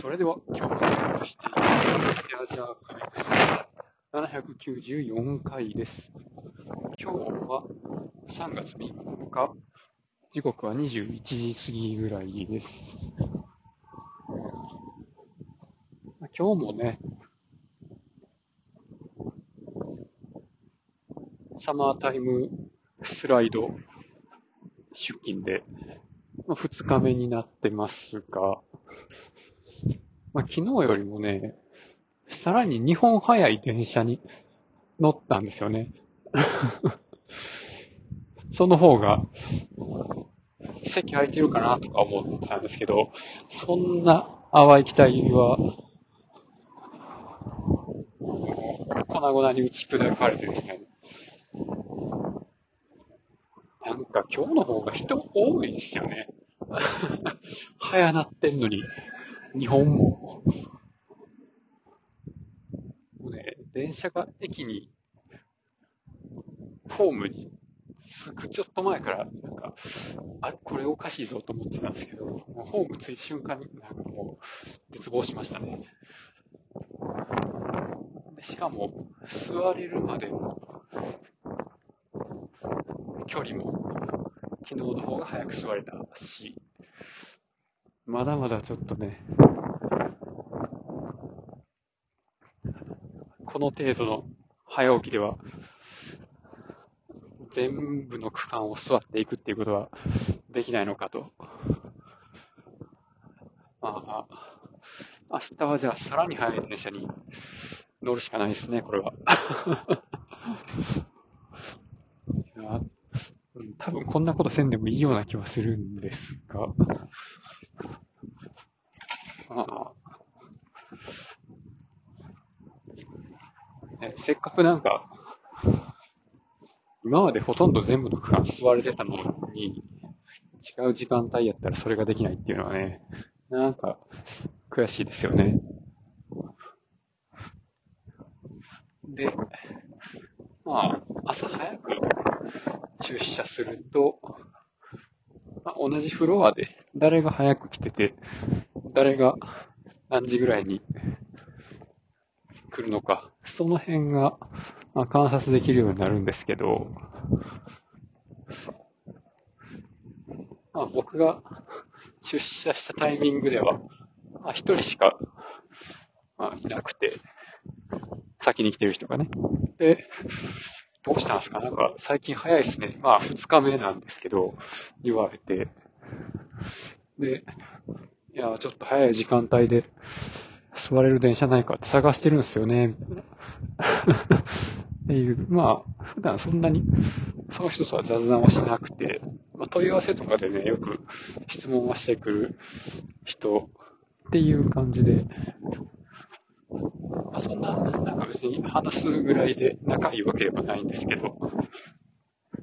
それでは今日もゲットしていきエアジャーカイブス794回です。今日は3月3日、時刻は21時過ぎぐらいです。今日もね、サマータイムスライド出勤で、まあ、2日目になってますが、まあ、昨日よりもね、さらに2本早い電車に乗ったんですよね。その方が、席空いてるかなとか思ってたんですけど、そんな淡い期待は、粉々に打ち砕かれてですね、なんか今日の方が人多いですよね。早なってんのに、日本も。もうね、電車が駅に、ホームに着くちょっと前から、なんか、あれ、これおかしいぞと思ってたんですけど、もうホーム着いた瞬間に、なんかもう、絶望しましたね。しかも、座れるまでの距離も、昨日の方が早く座れたし、まだまだちょっとね、この程度の早起きでは、全部の区間を座っていくっていうことはできないのかと。まあ、明日はじゃあさらに早い電車に乗るしかないですね、これは。いやうん多分こんなことせんでもいいような気はするんですが、あ、ねせっかくなんか、今までほとんど全部の区間座れてたのに、違う時間帯やったらそれができないっていうのはね、なんか悔しいですよね。で、まあ、朝早く出社すると、まあ、同じフロアで誰が早く来てて、誰が何時ぐらいに来るのか、その辺が、まあ、観察できるようになるんですけど、まあ、僕が出社したタイミングでは、まあ、一人しか、まあ、いなくて、先に来てる人がね。で、どうしたんですか？なんか最近早いですね。まあ二日目なんですけど、言われて。で、いや、ちょっと早い時間帯で座れる電車ないかって探してるんですよね。っていう、まあ、普段そんなにその人とは雑談はしなくて、まあ、問い合わせとかでね、よく質問はしてくる人っていう感じで、まあ、そんな、なんか別に話すぐらいで仲いいわけではないんですけど、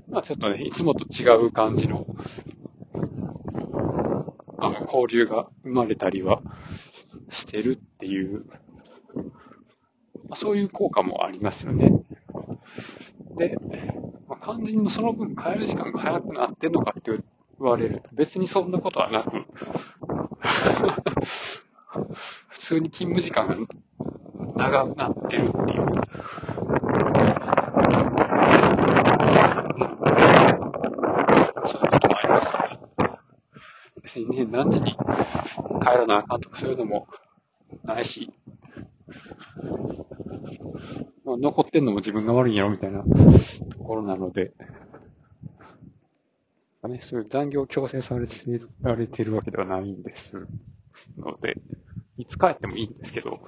まあちょっとね、いつもと違う感じの、あの、交流が生まれたりはしてるっていう、まあ、そういう効果もありますよね。で、まあ、肝心のその分帰る時間が早くなってんのかって言われると別にそんなことはなく、普通に勤務時間が長くなってるっていう。そういうこともありますね。別にね、何時に帰らなあかんとかそういうのもないし、まあ、残ってんのも自分が悪いんやろみたいなところなので、ね、そういう残業強制されてられてるわけではないんですので、いつ帰ってもいいんですけど、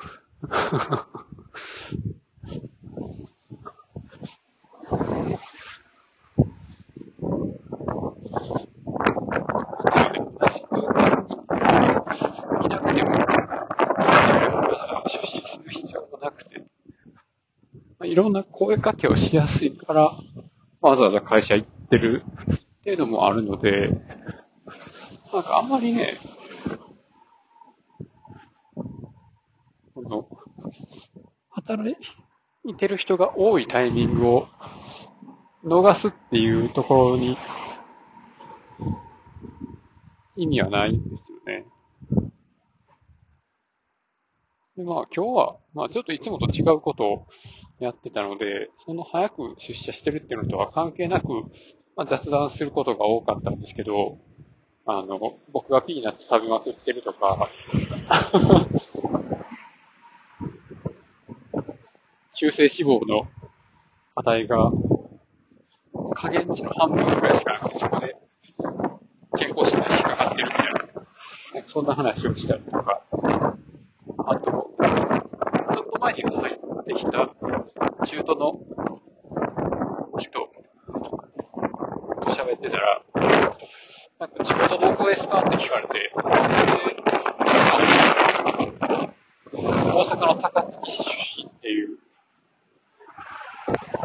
いなくても、わざわざ出社する必要もなくて、まあ、いろんな声かけをしやすいから、わざわざ会社行ってるっていうのもあるので、なんかあんまりね、この、働いてる人が多いタイミングを逃すっていうところに意味はないんですよね。で、まあ今日は、まあちょっといつもと違うことをやってたので、その早く出社してるっていうのとは関係なく、まあ、雑談することが多かったんですけど、あの、僕がピーナッツ食べまくってるとか、中性脂肪の値が加減値の半分くらいしかなくて、そこで健康診断に引っかかってるみたいな、そんな話をしたりとか、あと、ちょっと前に入ってきた中途の人と喋ってたら、なんか地元どこですかって聞かれて、大阪の高槻市出身っていう、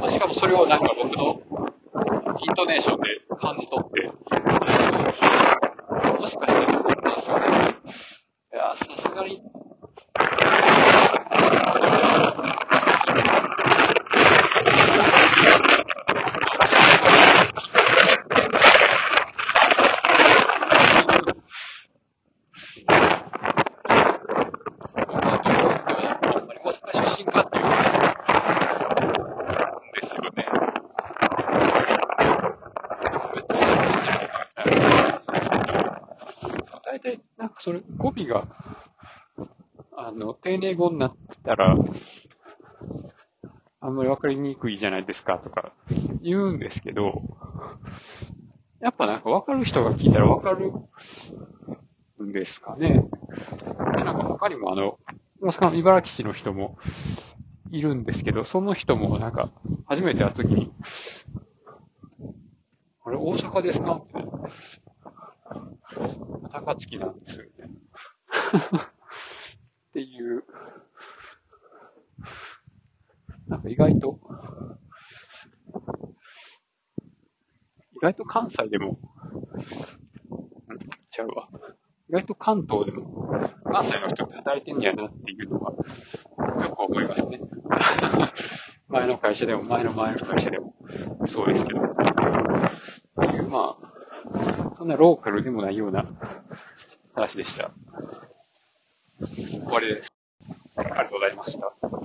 しかもそれをなんか僕のイントネーションで感じ取って、もしかして思ったんですよね。いや、さすがに、それ、語尾が、あの、丁寧語になってたら、あんまりわかりにくいじゃないですかとか言うんですけど、やっぱなんかわかる人が聞いたらわかるんですかね。で、なんか他にもあの、大阪の茨城市の人もいるんですけど、その人もなんか初めて会った時に、あれ大阪ですか？みたいな。高槻なんですよね。っていう、なんか意外と、意外と関西でも、うん、ちゃうわ。意外と関東でも、関西の人って働いてんねやなっていうのは、よく思いますね。前の会社でも、前の前の会社でも、そうですけど。まあ、そんなローカルでもないような話でした。終わりです。ありがとうございました。